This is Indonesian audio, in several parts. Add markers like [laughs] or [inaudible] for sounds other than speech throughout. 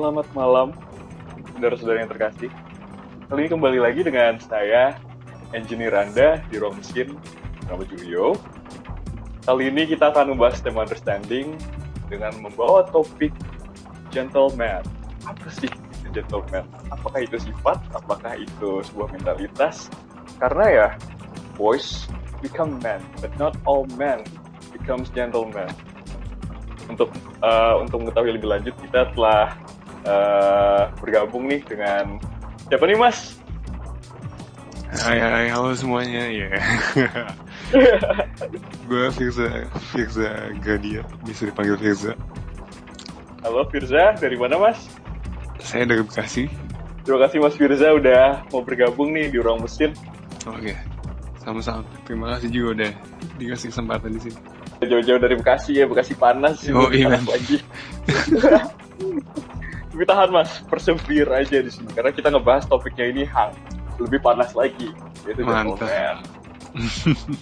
Selamat malam, saudara-saudara yang terkasih. Kali ini kembali lagi dengan saya, engineer Anda di ruang mesin, nama Julio. Kali ini kita akan membahas tema understanding dengan membawa topik gentleman. Apa sih gentleman? Apakah itu sifat? Apakah itu sebuah mentalitas? Karena ya, boys become men, but not all men becomes gentleman. Untuk uh, untuk mengetahui lebih lanjut, kita telah uh, bergabung nih dengan siapa nih Mas? Hai hai halo semuanya ya. [laughs] gue Firza Firza Gadia bisa dipanggil Firza. Halo Firza, dari mana Mas? Saya dari Bekasi. Terima kasih Mas Firza udah mau bergabung nih di ruang mesin. Oke, sama-sama. Terima kasih juga udah dikasih kesempatan di sini. Jauh-jauh dari Bekasi ya, Bekasi panas. Oh, iya, panas. [laughs] Tapi tahan Mas, persevere aja di sini karena kita ngebahas topiknya ini hang lebih panas lagi. Yaitu Mantap. gentleman.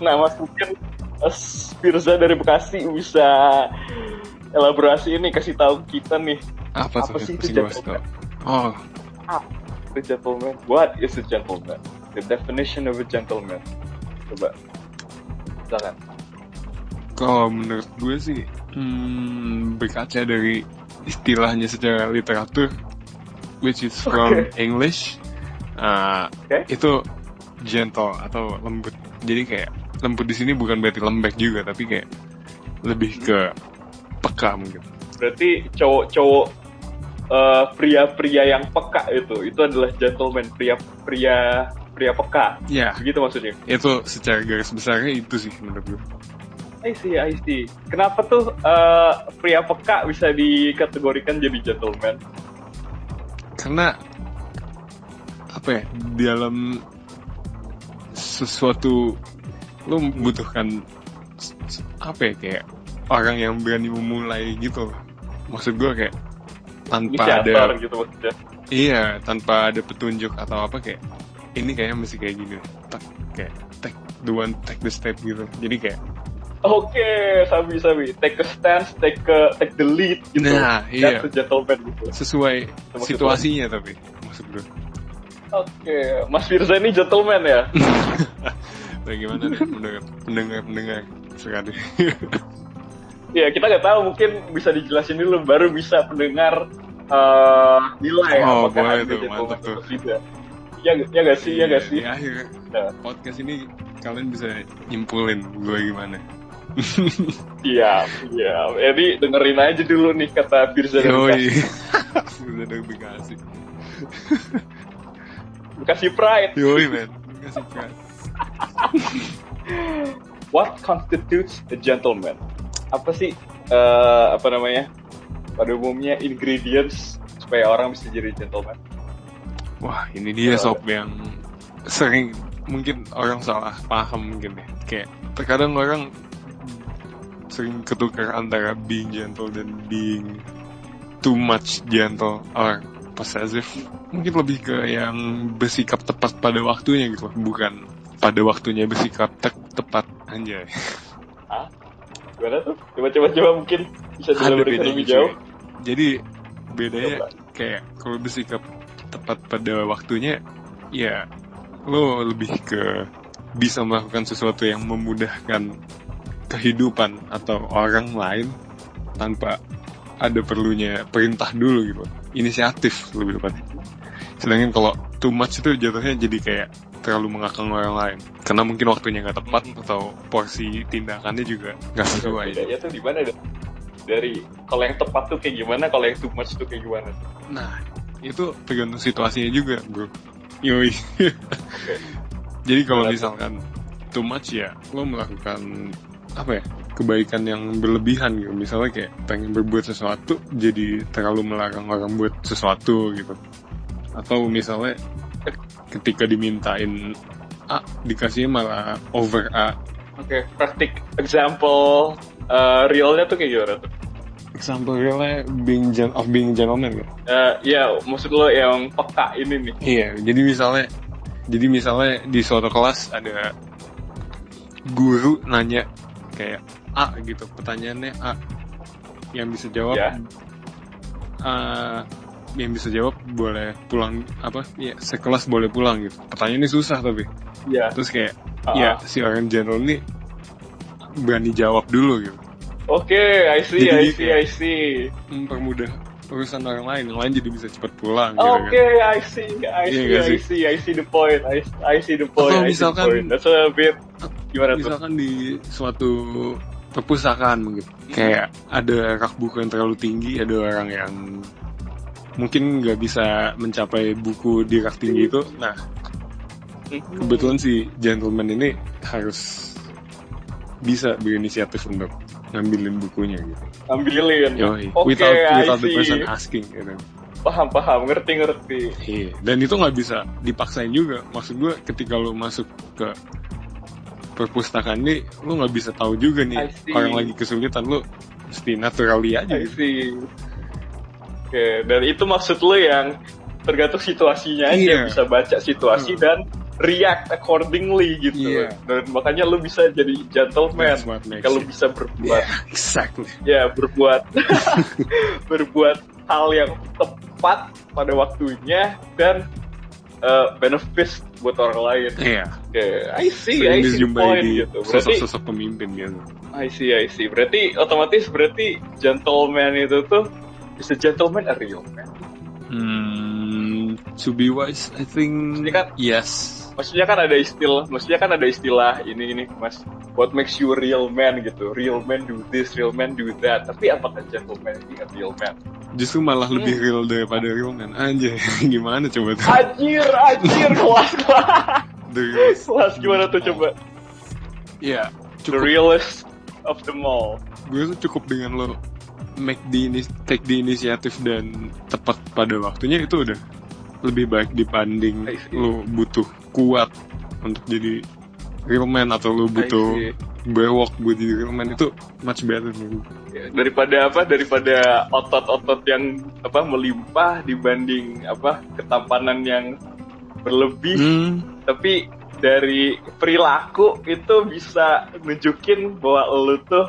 Nah Mas mungkin Mas Firza dari Bekasi bisa elaborasi ini kasih tahu kita nih Apa, Apa tuh? sih itu gentleman? Oh, the gentleman. What is a gentleman? The definition of a gentleman. Coba. Silakan. kalau menurut gue sih hmm, berkaca dari istilahnya secara literatur, which is from Oke. English, uh, Oke. itu gentle atau lembut. Jadi kayak lembut di sini bukan berarti lembek juga, tapi kayak lebih ke peka mungkin. Berarti cowok-cowok eh, pria-pria yang peka itu itu adalah gentleman, pria-pria pria peka. Ya, Begitu maksudnya. itu secara garis besarnya itu sih menurut gue. I see, I see. Kenapa tuh eh, pria peka bisa dikategorikan jadi gentleman? Karena apa ya dalam sesuatu lu membutuhkan apa ya kayak orang yang berani memulai gitu. Maksud gue kayak tanpa Inisiator ada gitu maksudnya. iya tanpa ada petunjuk atau apa kayak ini kayaknya mesti kayak gini tak kayak take the one take the step gitu jadi kayak Oke, sabi sabi. Take a stance, take a, take the lead gitu. Nah, iya. That's a gentleman gitu. sesuai Maksud situasinya tapi maksud gue Oke, Mas Firza ini gentleman ya? [laughs] bagaimana deh mendengar pendengar pendengar sekali [laughs] Ya kita nggak tahu mungkin bisa dijelasin dulu baru bisa pendengar eh, nilai Oh, apakah boleh tuh, gentleman mantap tuh. tidak. Ya ya gak sih, ya gak sih. di akhir Nah, podcast ini kalian bisa nyimpulin gue gimana Iya, iya. Jadi dengerin aja dulu nih kata Firza dari Bekasi. [laughs] Udah dari Bekasi Bekasi Pride. Yoi men Bekasi Pride [laughs] What constitutes a gentleman? Apa sih eh, apa namanya? Pada umumnya ingredients supaya orang bisa jadi gentleman. Wah ini dia sob yang sering mungkin orang salah paham mungkin ya Kayak terkadang orang sering ketukar antara being gentle dan being too much gentle or possessive mungkin lebih ke yang bersikap tepat pada waktunya gitu bukan pada waktunya bersikap te- tepat anjay [laughs] Gimana tuh? Coba coba mungkin bisa bedanya lebih jauh. jadi bedanya Coba. kayak kalau bersikap tepat pada waktunya ya lo lebih ke bisa melakukan sesuatu yang memudahkan kehidupan atau orang lain tanpa ada perlunya perintah dulu gitu inisiatif lebih tepatnya sedangkan kalau too much itu jatuhnya jadi kayak terlalu mengakang orang lain karena mungkin waktunya nggak tepat atau porsi tindakannya juga nggak sesuai Bedanya tuh di mana dong? Dari kalau yang tepat tuh kayak gimana, kalau yang too much tuh kayak gimana? Nah, itu tergantung situasinya juga, bro. Yoi. [laughs] Jadi kalau misalkan too much ya, lo melakukan apa ya kebaikan yang berlebihan gitu. Misalnya kayak pengen berbuat sesuatu, jadi terlalu melarang orang buat sesuatu gitu. Atau misalnya ketika dimintain A, dikasihnya malah over A. Oke, praktik example eh, realnya tuh kayak gimana tuh? Example realnya being gen of being gentleman gitu. Eh, ya, maksud lo yang peka ini nih. Iya, jadi misalnya jadi misalnya di suatu kelas ada guru nanya kayak A gitu, pertanyaannya A yang bisa jawab Ya. "Eh, yang bisa jawab boleh pulang apa ya sekelas boleh pulang gitu pertanyaan ini susah tapi Iya. terus kayak Ah, ya ah. si orang general ini berani jawab dulu gitu Oke, I see, Jadi I see, I see. mempermudah urusan orang lain yang lain jadi bisa cepat pulang Oke, gitu kan I see, I Iya see, I see, I see the point, I, I see the point, Atau I see the misalkan- point. That's a bit gimana tuh? misalkan di suatu perpustakaan mungkin kayak ada rak buku yang terlalu tinggi ada orang yang mungkin nggak bisa mencapai buku di rak tinggi itu nah kebetulan si gentleman ini harus bisa berinisiatif untuk ngambilin bukunya gitu Ambilin. Yoi. Oke, without without the person asking gitu Paham, paham, ngerti, ngerti. Iya, dan itu nggak bisa dipaksain juga. Maksud gue ketika lo masuk ke perpustakaan ini, lo nggak bisa tahu juga nih orang lagi kesulitan lo mesti naturally aja gitu. Oke, dan itu maksud lo yang tergantung situasinya aja Iya. bisa baca situasi Hmm. dan react accordingly gitu. Iya. Dan makanya lo bisa jadi gentleman kalau bisa berbuat Yeah, [laughs] exactly. ya berbuat [laughs] berbuat hal yang tepat pada waktunya dan uh, benefit buat orang lain. Iya. Oke, I see, Sering I see point di gitu. Berarti sosok-sosok pemimpin gitu. I see, I see. Berarti otomatis berarti gentleman itu tuh is a gentleman a real man. Hmm, to be wise, I think Ini kan- yes. Maksudnya kan ada istilah, maksudnya kan ada istilah ini ini Mas. What makes you a real man gitu? Real man do this, real man do that. Tapi apakah gentleman ini a real man? Justru malah Hmm. lebih real daripada real man. Anjay, [laughs] gimana coba tuh? Anjir, anjir, kelas kelas. The. Kelas gimana tuh coba? Iya, The cukup realest of them all. gue tuh cukup dengan lo make the ini take the inisiatif dan tepat pada waktunya itu udah lebih baik dibanding lo butuh kuat untuk jadi real man atau lo butuh. Bewok buat jadi man itu much better nih. Ya, daripada apa daripada otot-otot yang apa melimpah dibanding apa ketampanan yang berlebih Hmm, tapi dari perilaku itu bisa nunjukin bahwa lu tuh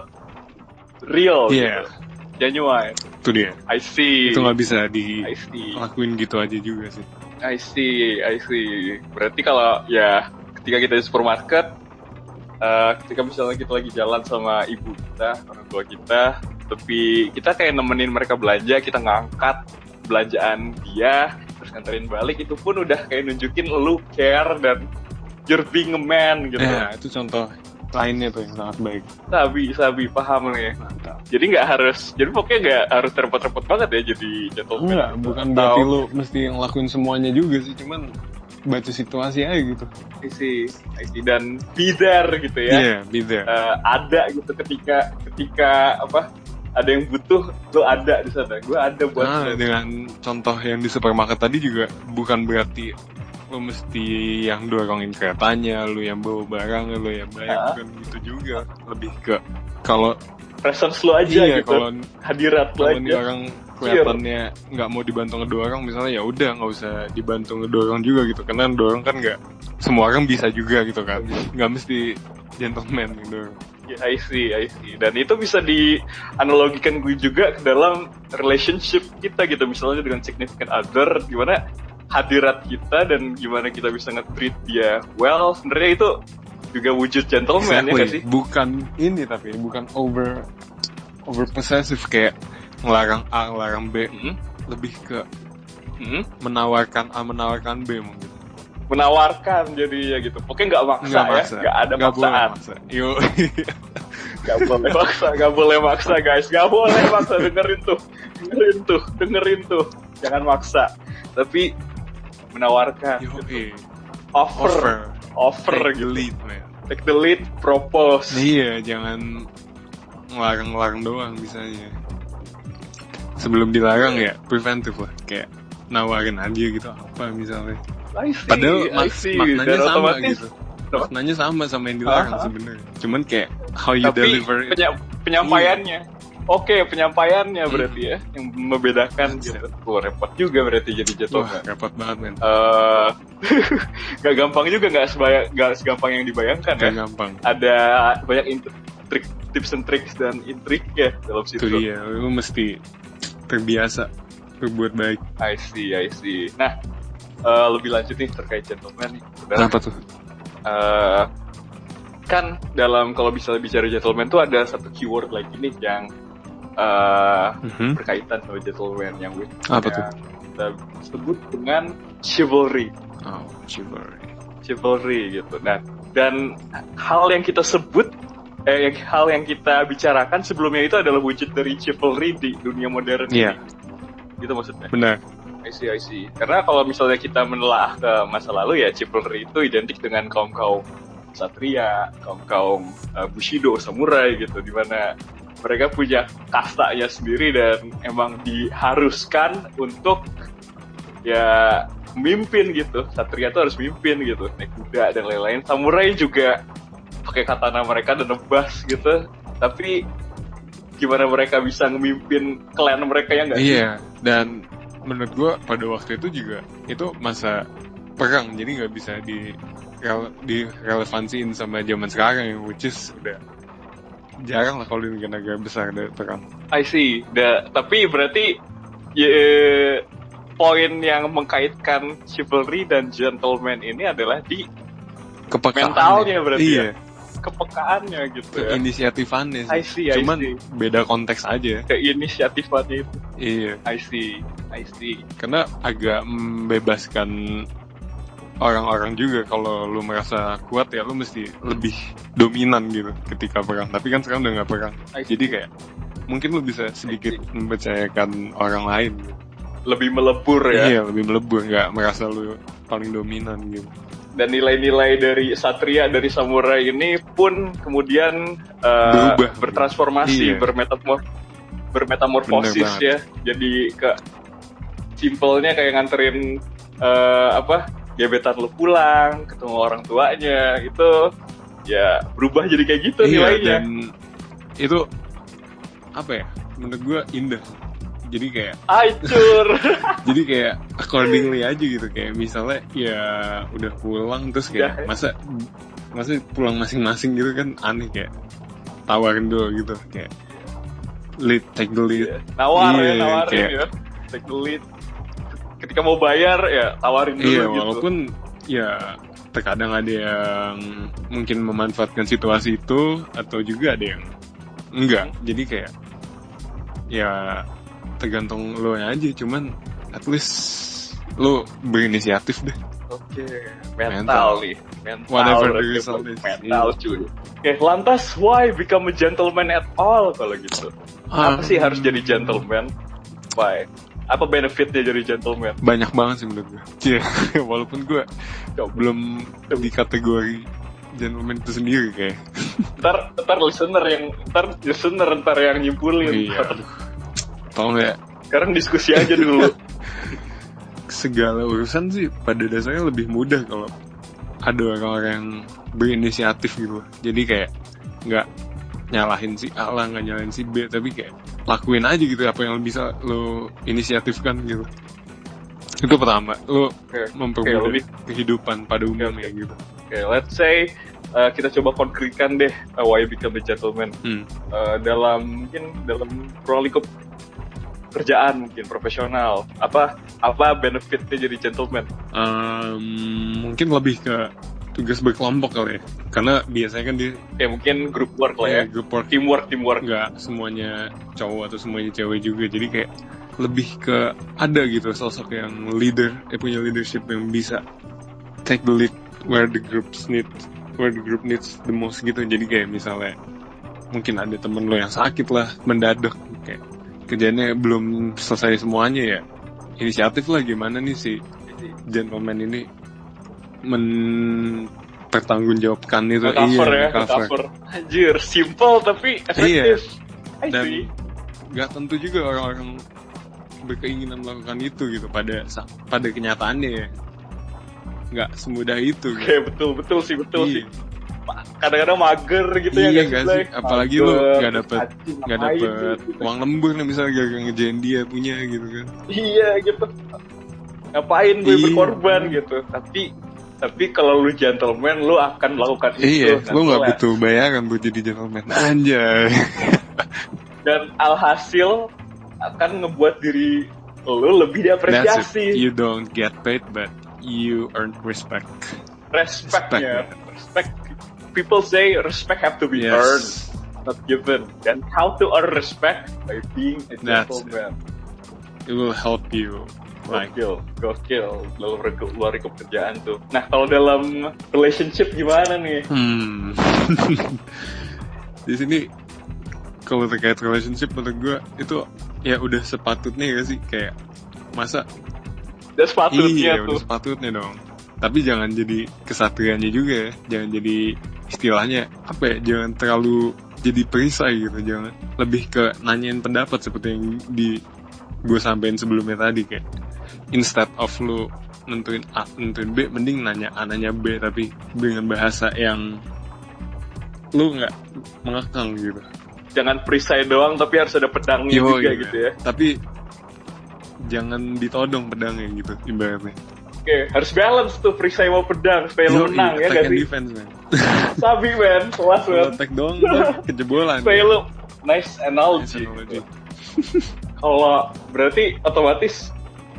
real Iya. gitu. genuine itu dia. I see Itu nggak bisa di I see lakuin gitu aja juga sih. I see I see berarti kalau ya ketika kita di supermarket eh, ketika misalnya kita lagi jalan sama ibu kita orang tua kita tapi kita kayak nemenin mereka belanja kita ngangkat belanjaan dia terus nganterin balik itu pun udah kayak nunjukin lu care dan you're being a man gitu Ya, itu contoh lainnya tuh yang sangat baik. sabi sabi paham nih Mantap. jadi nggak harus jadi pokoknya nggak harus repot-repot banget ya jadi gentleman Enggak, gitu. bukan Atau- berarti lo mesti ngelakuin semuanya juga sih, cuman baca situasi aja gitu. I see, I see. dan be there gitu ya Iya, be there. Eh, ada gitu ketika ketika apa ada yang butuh lo ada di sana gue ada buat Nah, dengan contoh yang di supermarket tadi juga bukan berarti lo mesti yang dorongin keretanya, lo yang bawa barang, lo yang bayar, Ah. bukan gitu juga. Lebih ke kalau presence lo aja iya gitu kalau hadirat lo aja orang kelihatannya nggak mau dibantu ngedorong misalnya ya udah nggak usah dibantu ngedorong juga gitu karena dorong kan nggak semua orang bisa juga gitu kan nggak mesti gentleman gitu Ya, I see, I see. Dan itu bisa dianalogikan gue juga ke dalam relationship kita gitu. Misalnya dengan significant other, gimana hadirat kita dan gimana kita bisa nge-treat dia well. Sebenarnya itu juga wujud gentleman ya Exactly. nggak sih? bukan ini tapi bukan over over possessive kayak ngelarang A ngelarang B Hmm? lebih ke Hmm? menawarkan A menawarkan B mungkin Menawarkan jadi ya gitu. Pokoknya nggak maksa ya, nggak ada Nggak boleh paksaan. maksa. Yo, [laughs] Gak boleh maksa, gak boleh maksa guys, gak boleh maksa dengerin tuh, dengerin tuh, dengerin tuh, jangan maksa, tapi menawarkan, yo, gitu. eh, offer, offer, offer, take the gitu, lead, man. take the lead, propose, Iya, jangan ngelarang-larang doang misalnya. Sebelum dilarang ya preventif lah, kayak nawarin aja gitu apa misalnya. I see, Padahal I mak- see, maknanya sama otomatis, gitu. Maknanya sama sama yang dilarang Aha. sebenarnya. Cuman kayak how you tapi deliver it. penya- penyampaiannya, oke penyampaiannya Hmm. berarti ya, yang membedakan That's gitu, Wah, repot juga berarti jadi Wah, gentleman. repot banget men. Eh, [laughs] gak gampang juga, gak, sebaya, gak segampang yang dibayangkan ya. Gak gampang. ada banyak trik tips and tricks dan intrik ya dalam Itu situ. dia, lu mesti terbiasa berbuat baik. I see, I see. Nah, eh, lebih lanjut nih terkait gentleman nih. Saudara. Kenapa tuh? Eh, kan dalam kalau bisa bicara gentleman tuh ada satu keyword lagi nih yang eh, Mhm. berkaitan sama gentleman yang we- Apa yang tuh? kita sebut dengan chivalry. Oh, chivalry. chivalry gitu. Nah, dan hal yang kita sebut eh yang hal yang kita bicarakan sebelumnya itu adalah wujud dari chivalry di dunia modern Iya. ini. Gitu maksudnya. Benar. I see, I see. Karena kalau misalnya kita menelaah ke masa lalu ya chivalry itu identik dengan kaum-kaum satria, kaum-kaum uh, bushido, samurai gitu di mana mereka punya kastanya sendiri dan emang diharuskan untuk ya mimpin gitu. Satria tuh harus mimpin gitu, naik kuda dan lain-lain. Samurai juga pakai katana mereka dan nebas gitu. Tapi gimana mereka bisa memimpin klan mereka yang enggak Iya, dan menurut gua pada waktu itu juga itu masa perang, jadi nggak bisa di rel- direlevansiin sama zaman sekarang yang which is udah jarang lah kalau di negara besar ada perang. I see. Da, tapi berarti ya, poin yang mengkaitkan chivalry dan gentleman ini adalah di Kepekaan. Mentalnya berarti Iya, kepekaannya gitu ya. keinisiatifannya I sih. see, I Cuman see. beda konteks aja. Keinisiatifannya itu. Iya, I see, I see. karena agak membebaskan orang-orang juga kalau lu merasa kuat ya lu mesti lebih dominan gitu ketika perang. Tapi kan sekarang udah nggak perang. I. Jadi kayak mungkin lu bisa sedikit mempercayakan orang lain. Lebih melebur ya. Iya, lebih melebur nggak merasa lu paling dominan gitu. Dan nilai-nilai dari satria dari samurai ini pun kemudian uh, Berubah. bertransformasi, Iya. bermetamor bermetamorfosis ya. Jadi ke simpelnya kayak nganterin uh, apa? gebetan lu pulang, ketemu orang tuanya, itu ya berubah jadi kayak gitu Iya, nilainya. dan itu apa ya? Menurut gua indah. Jadi kayak Hancur. [laughs] jadi kayak accordingly aja gitu kayak misalnya ya udah pulang terus kayak ya. masa masa pulang masing-masing gitu kan aneh kayak tawarin dulu gitu kayak lead take the lead Nawar ya, Iya, nawarin kayak- ya. Take the lead. Ketika mau bayar ya tawarin dulu iya gitu. walaupun ya terkadang ada yang mungkin memanfaatkan situasi itu atau juga ada yang enggak jadi kayak ya tergantung lo aja cuman at least lo berinisiatif deh Oke, Mental. mental, nih, mental. Whatever the result is. Mental cuy. Oke, lantas why become a gentleman at all kalau gitu? Apa sih harus jadi gentleman? Why? Apa benefitnya jadi gentleman? banyak banget sih menurut gue Cie, [laughs] walaupun gue belum di kategori gentleman itu sendiri kayak Ntar, ntar listener yang, ntar listener ntar yang nyimpulin. iya. Tolong ya Sekarang diskusi aja dulu. [laughs] segala urusan sih pada dasarnya lebih mudah kalau ada orang-orang yang berinisiatif gitu jadi kayak nggak nyalahin si A lah nggak nyalahin si B tapi kayak lakuin aja gitu apa yang bisa lo inisiatifkan gitu itu pertama lo Oke, mempermudah lebih- kehidupan pada umumnya oke. gitu Oke, let's say uh, kita coba konkretkan deh uh, why become a gentleman. hmm. Uh, dalam mungkin dalam lingkup kerjaan mungkin profesional. Apa apa benefitnya jadi gentleman? Ehm, mungkin lebih ke tugas berkelompok kali ya. Karena biasanya kan di ya mungkin group work lah ya. kayak group work. Teamwork teamwork. Nggak semuanya cowok atau semuanya cewek juga. Jadi kayak lebih ke ada gitu sosok yang leader eh punya leadership yang bisa take the lead where the groups need where the group needs the most gitu. Jadi kayak misalnya mungkin ada temen lo yang sakit lah mendadak kayak kerjanya belum selesai semuanya ya. Inisiatif lah gimana nih si gentleman ini mempertanggungjawabkan itu? Cover iya ya cover. cover anjir simple tapi efektif. I dan nggak tentu juga orang-orang berkeinginan melakukan itu gitu pada pada kenyataannya ya. Nggak semudah itu Oke gitu. betul betul sih betul Iya. sih kadang-kadang mager gitu ya Iya nggak nggak Blay? sih? Apalagi lu Mager, nggak dapet- anjing, nggak ngapain dapet gitu. uang lembur nih misalnya gara-gara ngejain dia punya gitu kan iya gitu ngapain gue Iya. berkorban gitu tapi tapi kalau lu gentleman lu akan melakukan itu iya lu nggak nonetheless. butuh bayaran buat jadi gentleman anjay [laughs] dan alhasil akan ngebuat diri lu lebih diapresiasi. You don't get paid, but you earn respect. Respectnya, respect. People say respect have to be Yes. earned, not given. Dan how to earn respect by being a gentleman. It will help you. Like, Gokil, gokil. Luar dari pekerjaan tuh. Nah, kalau dalam relationship gimana nih? hmm. [laughs] Di sini kalau terkait relationship menurut gue itu ya udah sepatutnya gak sih kayak masa Dan sepatutnya iya tuh. udah sepatutnya dong. Tapi jangan jadi kesatriannya juga ya. Jangan jadi istilahnya apa ya? Jangan terlalu jadi perisai gitu. Jangan lebih ke nanyain pendapat seperti yang di gue sampein sebelumnya tadi kayak instead of lu nentuin A, nentuin B, mending nanya A, nanya B tapi dengan bahasa yang lu nggak mengekang gitu. Jangan perisai doang, tapi harus ada pedangnya Yo, juga iya. gitu ya. Tapi jangan ditodong pedangnya gitu ibaratnya. Oke, harus balance tuh perisai mau pedang supaya lu Yo, menang ya attack gak and sih? defense man. [laughs] Sabi man, kelas man. attack doang [laughs] kejebolan. Supaya lu nice analogy. Analogy. [laughs] Kalau berarti otomatis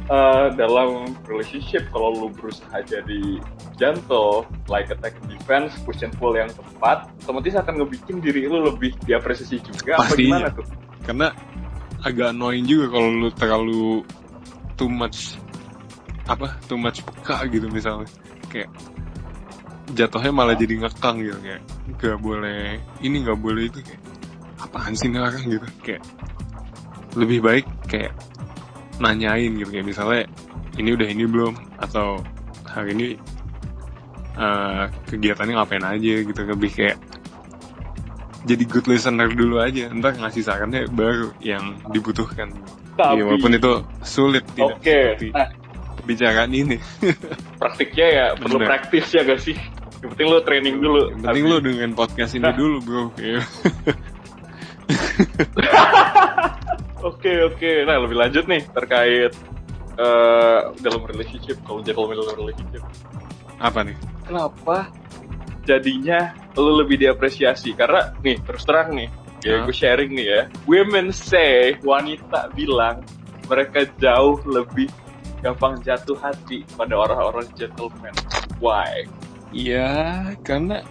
eh, dalam relationship kalau lu berusaha jadi gentle, like attack defense, push and pull yang tepat, otomatis akan ngebikin diri lu lebih diapresiasi juga. Apa Pastinya. gimana tuh? Karena agak annoying juga kalau lu terlalu too much apa too much peka gitu misalnya. Kayak jatuhnya malah jadi ngekang gitu kayak gak boleh ini gak boleh itu kayak apaan sih nih orang gitu. Kayak lebih baik kayak nanyain gitu kayak misalnya ini udah ini belum atau hari ini eh, kegiatannya ngapain aja gitu lebih kayak jadi good listener dulu aja ntar ngasih sarannya baru yang dibutuhkan. Tapi, Iya, walaupun itu sulit tidak oke, seperti nah pembicaraan ini [laughs] praktiknya ya perlu Bener. praktis ya gak sih? Yang penting lu training dulu. yang penting lu dengan podcast ini Nah. dulu bro Iya. [laughs] Oke oke, nah lebih lanjut nih terkait eh, dalam relationship, kalau gentleman dalam relationship. apa nih Kenapa jadinya lu lebih diapresiasi? Karena nih terus terang nih, ya gue sharing nih ya. Women say wanita bilang mereka jauh lebih gampang jatuh hati pada orang-orang gentleman. Why? Iya, karena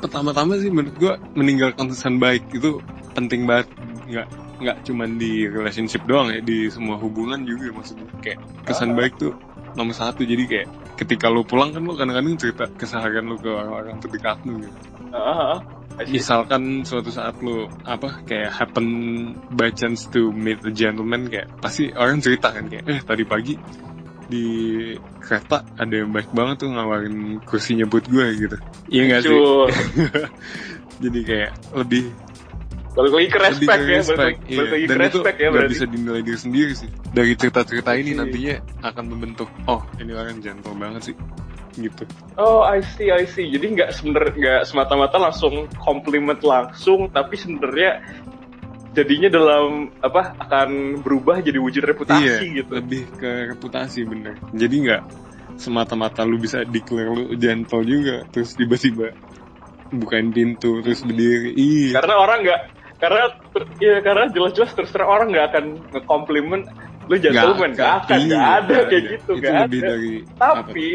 pertama-tama sih menurut gua meninggalkan kesan baik itu penting banget. Nggak nggak cuman di relationship doang ya, di semua hubungan juga maksudnya. Kayak kesan Ah. baik tuh nomor satu. Jadi kayak ketika lu pulang kan lu kadang-kadang cerita keseharian lu ke orang-orang terdekat lu gitu. Ah, I see. Misalkan suatu saat lu apa kayak happen by chance to meet a gentleman kayak pasti orang cerita kan kayak eh tadi pagi di kereta ada yang baik banget tuh ngawarin kursinya buat gue gitu. Iya gak sih? [laughs] Jadi kayak lebih Balik lagi ke lebih respect ya, respect. balik, Iya. Dan ke itu respect ya berarti. bisa dinilai diri sendiri sih. Dari cerita-cerita ini Oke. nantinya akan membentuk oh ini orang gentle banget sih gitu. Oh, I see, I see. Jadi nggak sebenernya nggak semata-mata langsung compliment langsung, tapi sebenarnya jadinya dalam apa akan berubah jadi wujud reputasi iya, gitu. lebih ke reputasi bener. Jadi nggak semata-mata lu bisa declare lu gentle juga, terus tiba-tiba bukain pintu terus berdiri. Iya. Karena orang nggak karena ter- ya karena jelas-jelas terus terang orang nggak akan nge-compliment lu gentleman, nggak akan, nggak iya, ada kayak gitu, Itu lebih ada. dari Tapi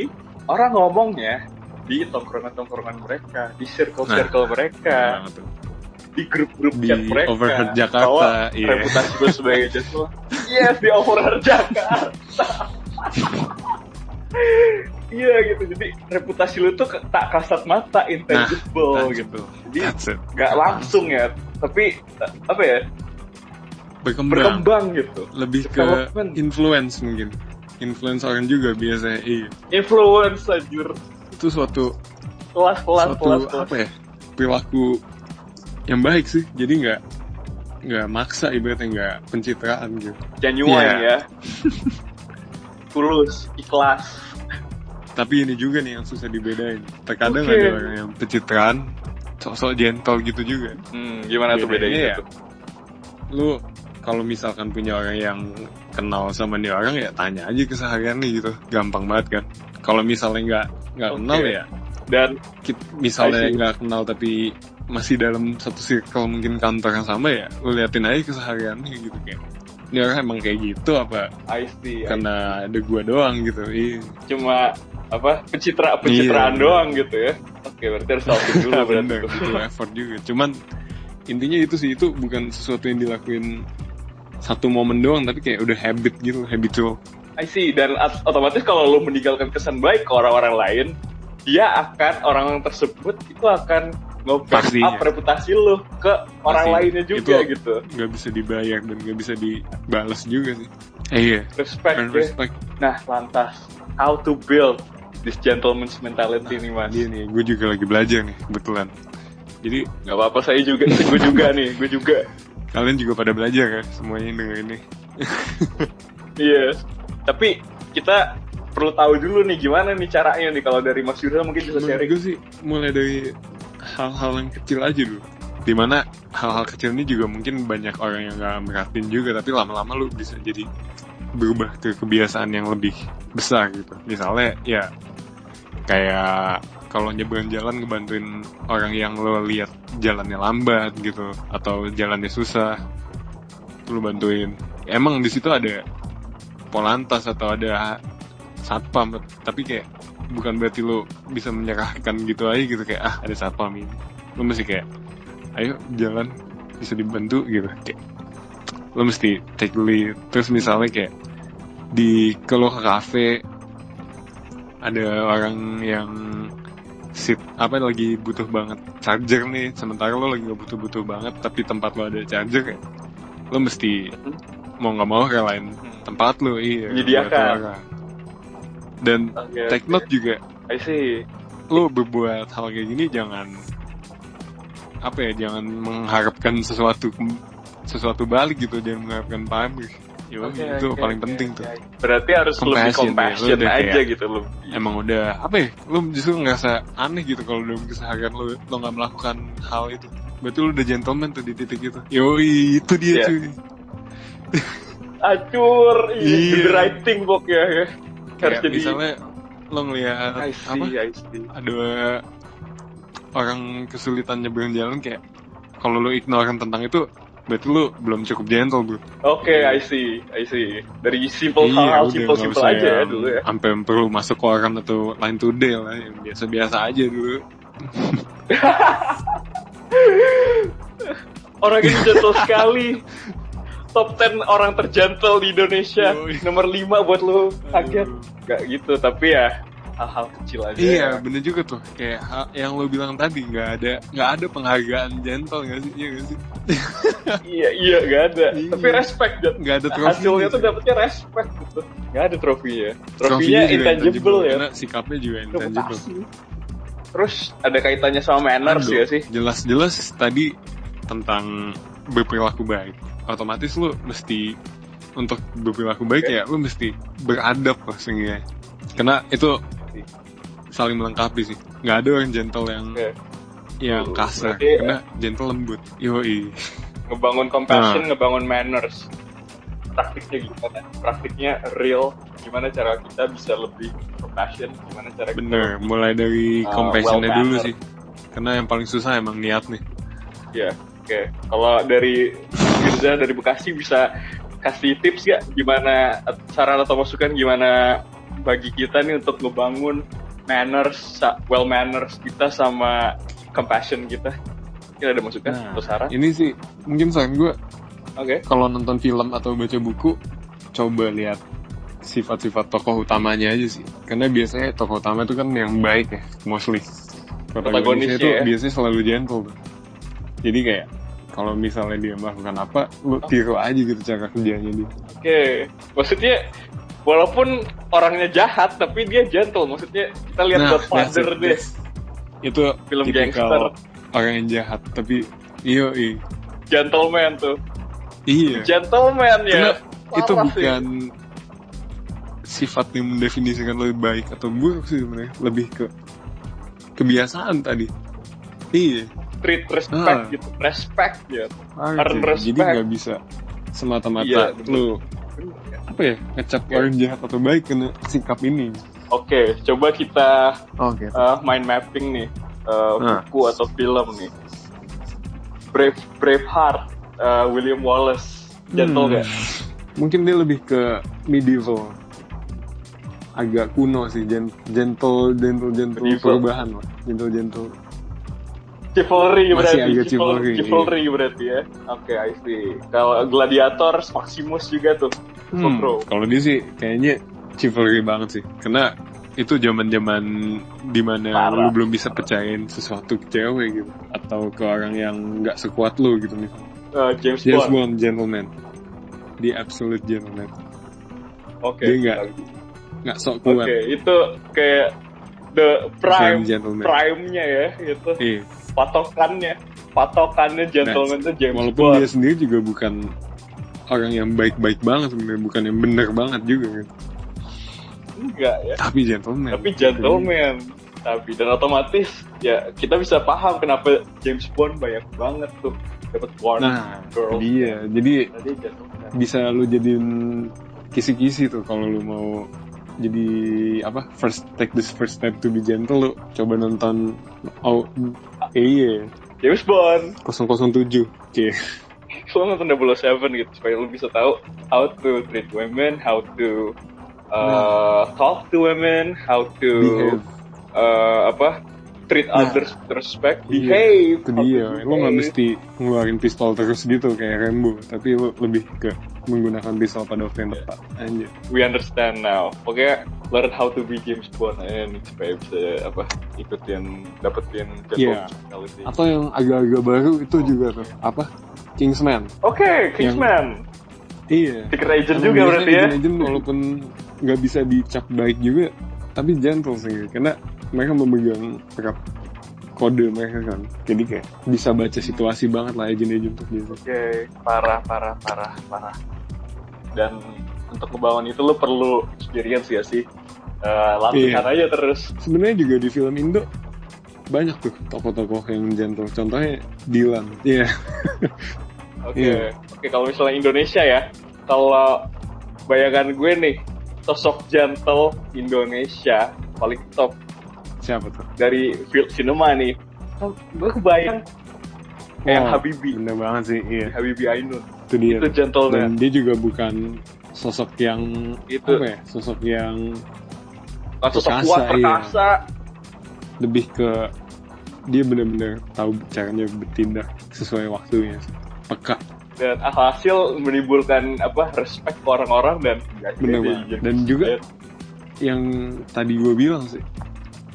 orang ngomongnya di tongkrongan-tongkrongan mereka, di circle-circle mereka, apa, tuh? di grup-grup di chat mereka. overhead bahwa Jakarta, iya. reputasi gue sebagai gentleman. Yes, di overhead [laughs] Jakarta. Iya gitu, jadi reputasi lu tuh tak kasat mata, intangible Nah, gitu. gitu. Jadi nggak langsung ya, tapi apa ya Berkembang. berkembang gitu. Lebih ke influence mungkin. Influence orang juga biasanya. Iya. Influence anjir, Itu suatu kelas kelas suatu kelas kelas. apa ya? Perilaku yang baik sih. Jadi nggak nggak maksa ibaratnya nggak pencitraan gitu. Genuine Iya. ya. [laughs] Tulus, ikhlas. Tapi ini juga nih yang susah dibedain. Terkadang Oke. ada orang yang pencitraan, sosok gentle gitu juga. Hmm, gimana tuh Bedanya bedanya ya. tuh? Lu kalau misalkan punya orang yang kenal sama nih orang ya tanya aja kesehariannya gitu. Gampang banget kan. Kalau misalnya nggak nggak Oke. kenal ya Dan kit- misalnya see. nggak kenal tapi masih dalam satu circle mungkin kantor yang sama ya lu liatin aja kesehariannya gitu kayak ini orang emang kayak gitu apa I see. I karena ada gua doang gitu iya cuma apa pencitra pencitraan Iya. doang gitu ya oke berarti harus tahu [laughs] dulu berarti itu effort juga cuman intinya itu sih itu bukan sesuatu yang dilakuin satu momen doang tapi kayak udah habit gitu habitual. I see. Dan at- otomatis kalau lo meninggalkan kesan baik ke orang-orang lain dia akan orang tersebut itu akan nge-back Pastinya. up reputasi lo ke orang lainnya juga Itu- gitu. nggak bisa dibayar dan nggak bisa dibalas juga sih. Eh, iya. Respect earn ya. respect. Nah lantas how to build this gentleman's mentality nih mas? dia nih gue juga lagi belajar nih kebetulan. Jadi nggak apa-apa saya juga gue juga nih gue juga kalian juga pada belajar ya semuanya denger ini Iya. Tapi kita perlu tahu dulu nih gimana nih caranya nih kalau dari Mas Yudha mungkin bisa sharing. gue sih mulai dari hal-hal yang kecil aja dulu di mana hal-hal kecil ini juga mungkin banyak orang yang nggak merhatiin juga tapi lama-lama lu bisa jadi berubah ke kebiasaan yang lebih besar gitu misalnya ya kayak kalau nyebrang jalan ngebantuin orang yang lo lihat jalannya lambat gitu atau jalannya susah lu bantuin. Emang di situ ada polantas atau ada satpam tapi kayak bukan berarti lo bisa menyerahkan gitu aja gitu kayak ah ada satpam ini. Lo mesti kayak ayo jalan bisa dibantu gitu. Kayak lo mesti take lead. Terus misalnya kayak di kalau ke kafe ada orang yang sit apa lagi butuh banget charger nih sementara lo lagi gak butuh-butuh banget tapi tempat lo ada charger lo mesti mau nggak mau relain tempat lo iya Menyediakan. dan Oke, take oke. note juga I see. lo berbuat hal kayak gini jangan apa ya jangan mengharapkan sesuatu sesuatu balik gitu jangan mengharapkan pamrih Yo, Oke, itu oke, paling oke, penting oke. tuh Berarti harus lebih Compassion, ya. Lu compassion udah aja kayak- gitu lo. emang udah apa ya lo justru ngerasa aneh gitu kalau dalam keseharian lo lo nggak melakukan hal itu berarti lo udah gentleman tuh di titik itu yoi itu dia Iya. cuy Acur, iya. Iya. the right thing ya. Harus Kayak jadi. misalnya lo ngeliat I apa see, I see. ada orang kesulitan nyebrang jalan kayak kalau lo ignore tentang itu berarti lo belum cukup gentle bro Oke, I see, I see. Dari simple Iya, hal-hal udah, simple nggak simple usah aja ya dulu ya. sampai perlu masuk koran atau line today lah yang biasa-biasa aja dulu [laughs] Orang ini gentle sekali. Top 10 orang tergentle di Indonesia. Yoi. Nomor 5 buat lo kaget. Gak gitu, tapi ya hal-hal kecil aja. Iya, bener juga tuh. Kayak yang lo bilang tadi, nggak ada nggak ada penghargaan gentle nggak sih? Iya nggak sih? Iya, iya, gak ada. Iya. Tapi respect. Nggak ada trofi. Hasilnya tuh dapetnya respect gitu. Gak ada trofinya. Trofinya Trofinya juga intangible ya. Karena sikapnya juga intangible. Terus ada kaitannya sama manners Aduh, ya sih? Jelas-jelas tadi tentang berperilaku baik. Otomatis lo mesti untuk berperilaku baik ya lo mesti beradab lah sehingga. Karena itu saling melengkapi sih. Nggak ada orang gentle yang Oke. Yang kasar. berarti- Karena gentle lembut. Yoi. Ngebangun compassion, Nah. ngebangun manners. Praktiknya gimana? Praktiknya real. Gimana cara kita bisa lebih compassion? Gimana cara kita Bener, mulai dari Uh, compassionnya well dulu sih. Karena yang paling susah emang niat nih. Ya, oke. Kalau dari Firza dari Bekasi bisa kasih tips ya gimana saran atau masukan gimana bagi kita nih untuk ngebangun manners, well manners kita sama compassion kita. Kira ada masukan Nah, atau saran? ini sih mungkin saran gue Oke. kalau nonton film atau baca buku coba lihat sifat-sifat tokoh utamanya aja sih. Karena biasanya tokoh utama itu kan yang baik ya, mostly. Protagonisnya itu ya. biasanya selalu gentle. Jadi kayak kalau misalnya dia melakukan apa, lu tiru aja gitu cara kerjanya dia. Oke. Maksudnya walaupun orangnya jahat tapi dia gentle. Maksudnya kita lihat Nah, Godfather deh. Itu Film gangster. orang yang jahat, tapi iyo iya. Gentleman tuh. Iya. Gentleman Karena ya. itu Parah sih. bukan sifat yang mendefinisikan lebih baik atau buruk sih sebenarnya lebih ke kebiasaan tadi iya treat respect Ah. gitu. Respect ya. Parah, Earn respect. jadi nggak bisa semata-mata Iya, lu apa ya ngecap orang jahat atau baik kena sikap ini Oke, coba kita oke uh, mind mapping nih uh, Nah. buku atau film nih. Brave Braveheart, uh, William Wallace, gentle Hmm. gak? mungkin dia lebih ke medieval agak kuno sih gen- gentle gentle gentle Medieval. perubahan lah gentle gentle Chivalry Masih berarti. agak Chival- chivalry, iya. Chivalry berarti ya. Oke, I see. Kalau Gladiator, Maximus juga tuh. Hmm, kalau dia sih kayaknya chivalry banget sih karena itu zaman zaman di mana Parah. lu belum bisa percayain sesuatu ke cewek gitu atau ke orang yang nggak sekuat lu gitu misalnya Eh, James, James Bond. Bond gentleman the absolute gentleman Oke. Dia nggak nggak sok Oke, kuat itu kayak the prime Prime gentleman. prime-nya ya gitu. Iya. Patokannya. Patokannya gentleman tuh James walaupun Bond. dia sendiri juga bukan orang yang baik-baik banget sebenarnya bukan yang benar banget juga kan Enggak ya. tapi gentleman Tapi gentleman. Tapi dan otomatis ya kita bisa paham kenapa James Bond banyak banget tuh dapat Bond nah girl. dia jadi gentleman. bisa lu jadiin kisi-kisi tuh kalau lu mau jadi apa first take this first step to be gentle lu coba nonton oh iya James Bond. 007 oke Lo nonton 007 gitu supaya lu bisa tahu how to treat women, how to uh, talk to women, how to behave uh, apa treat Nah. others with respect, Iya, behave. itu dia lu nggak mesti ngeluarin pistol terus gitu kayak Rambo tapi lu lebih ke menggunakan pistol pada waktu yang tepat anjir We understand now. Pokoknya learn how to be James Bond nih supaya bisa apa ikutin dapetin personality. atau yang agak-agak baru itu juga tuh apa Kingsman Oke, Kingsman. iya Secret agent juga berarti ya. agent-agent walaupun nggak bisa dicap baik juga tapi gentle sih karena mereka memegang erat kode mereka kan jadi kayak bisa baca situasi banget lah agent-agent tuh biasa Oke, parah, parah, parah, parah. Dan untuk ngebangun itu lo perlu experience ya sih. Eh, latihan Iya. aja terus. sebenarnya juga di film Indo banyak tuh tokoh-tokoh yang gentle contohnya Dylan iya Oke, Iya. oke kalau misalnya Indonesia ya, kalau bayangan gue nih, sosok gentle Indonesia paling top. Siapa tuh? Dari film cinema nih. Oh, gue kebayang. Kayak Oh, Habibie, bener banget sih iya. Habibie Ainun. itu dia. Itu gentle dan dia juga bukan sosok yang Itu. apa ya? Sosok yang Kan sosok perkasa, kuat iya. perkasa. lebih ke dia benar-benar tahu caranya bertindak sesuai waktunya. Peka dan hasil menimbulkan apa respect ke orang-orang dan ya, banget. jadi- Dan juga- dia- yang tadi gue bilang sih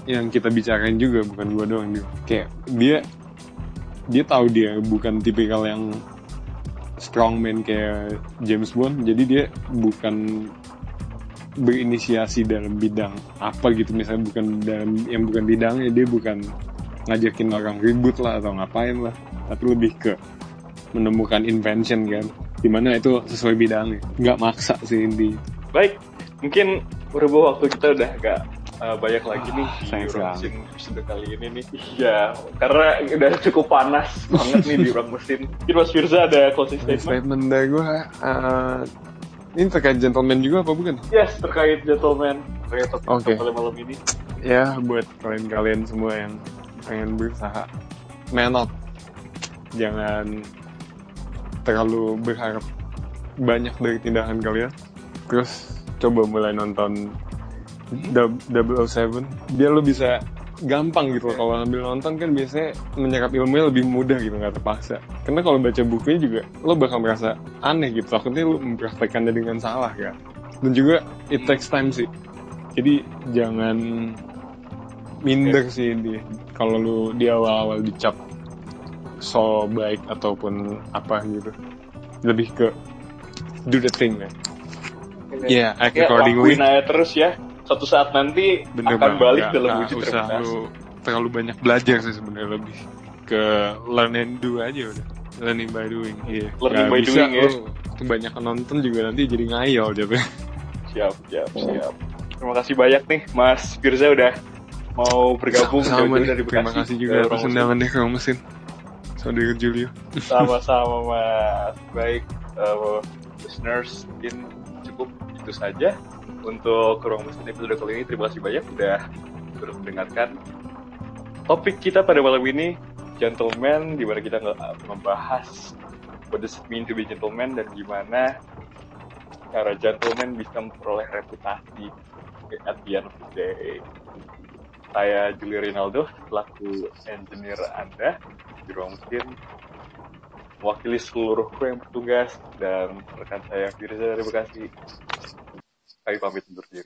yang kita bicarain juga bukan gue doang dia kayak dia dia tahu dia bukan tipikal yang strongman kayak James Bond. Jadi dia bukan berinisiasi dalam bidang apa gitu. Misalnya bukan dalam yang bukan bidangnya dia bukan ngajakin orang ribut lah atau ngapain lah. Tapi lebih ke menemukan invention kan. Di mana itu sesuai bidangnya. Nggak maksa sih intinya baik mungkin berhubung waktu kita udah agak uh, banyak lagi nih di Ruang sekali. Mesin episode kali ini nih. Iya karena udah cukup panas [laughs] banget nih di ruang mesin. Mungkin Mas Firza ada closing statement? statement dari gue uh, ini terkait gentleman juga apa bukan? Yes terkait gentleman. Terkait topik pada malam ini. Ya buat kalian-kalian semua yang pengen berusaha up. Jangan terlalu berharap banyak dari tindakan kalian. Terus coba mulai nonton Dub- 007 biar lo bisa gampang gitu loh. kalau ambil nonton kan biasanya menyerap ilmunya lebih mudah gitu nggak terpaksa. Karena kalau baca bukunya juga lo bakal merasa aneh gitu. Takutnya lo mempraktekannya dengan salah kan dan juga it takes time sih. Jadi jangan minder sih di kalau lu di awal-awal dicap so baik ataupun apa gitu. Lebih ke do the thing ya. Yeah act ya accordingly lakuin aja terus ya. Suatu saat nanti bener akan banget. balik Nggak- dalam wujud usah terbatas lu terlalu banyak belajar sih sebenarnya lebih ke learn and do aja udah. Learning by doing iya. Learning Nggak by bisa doing, ya. lu kebanyakan nonton juga nanti jadi ngayal siap siap siap. Terima kasih banyak nih Mas Firza udah mau bergabung sama dari terima kasih juga atas Mesin. undangannya ke Ruang mesin saudara Julio Sama-sama mas. Baik, uh, listeners, mungkin cukup itu saja untuk ruang mesin episode kali ini. Terima kasih banyak sudah sudah mendengarkan. Topik kita pada malam ini gentleman, di mana kita nge- membahas what does it mean to be gentleman dan gimana cara gentleman bisa memperoleh reputasi at the end of the day. Saya Juli Rinaldo, selaku engineer Anda mesin, mewakili seluruh kru yang bertugas dan rekan saya Firza dari Bekasi. Kami pamit undur diri.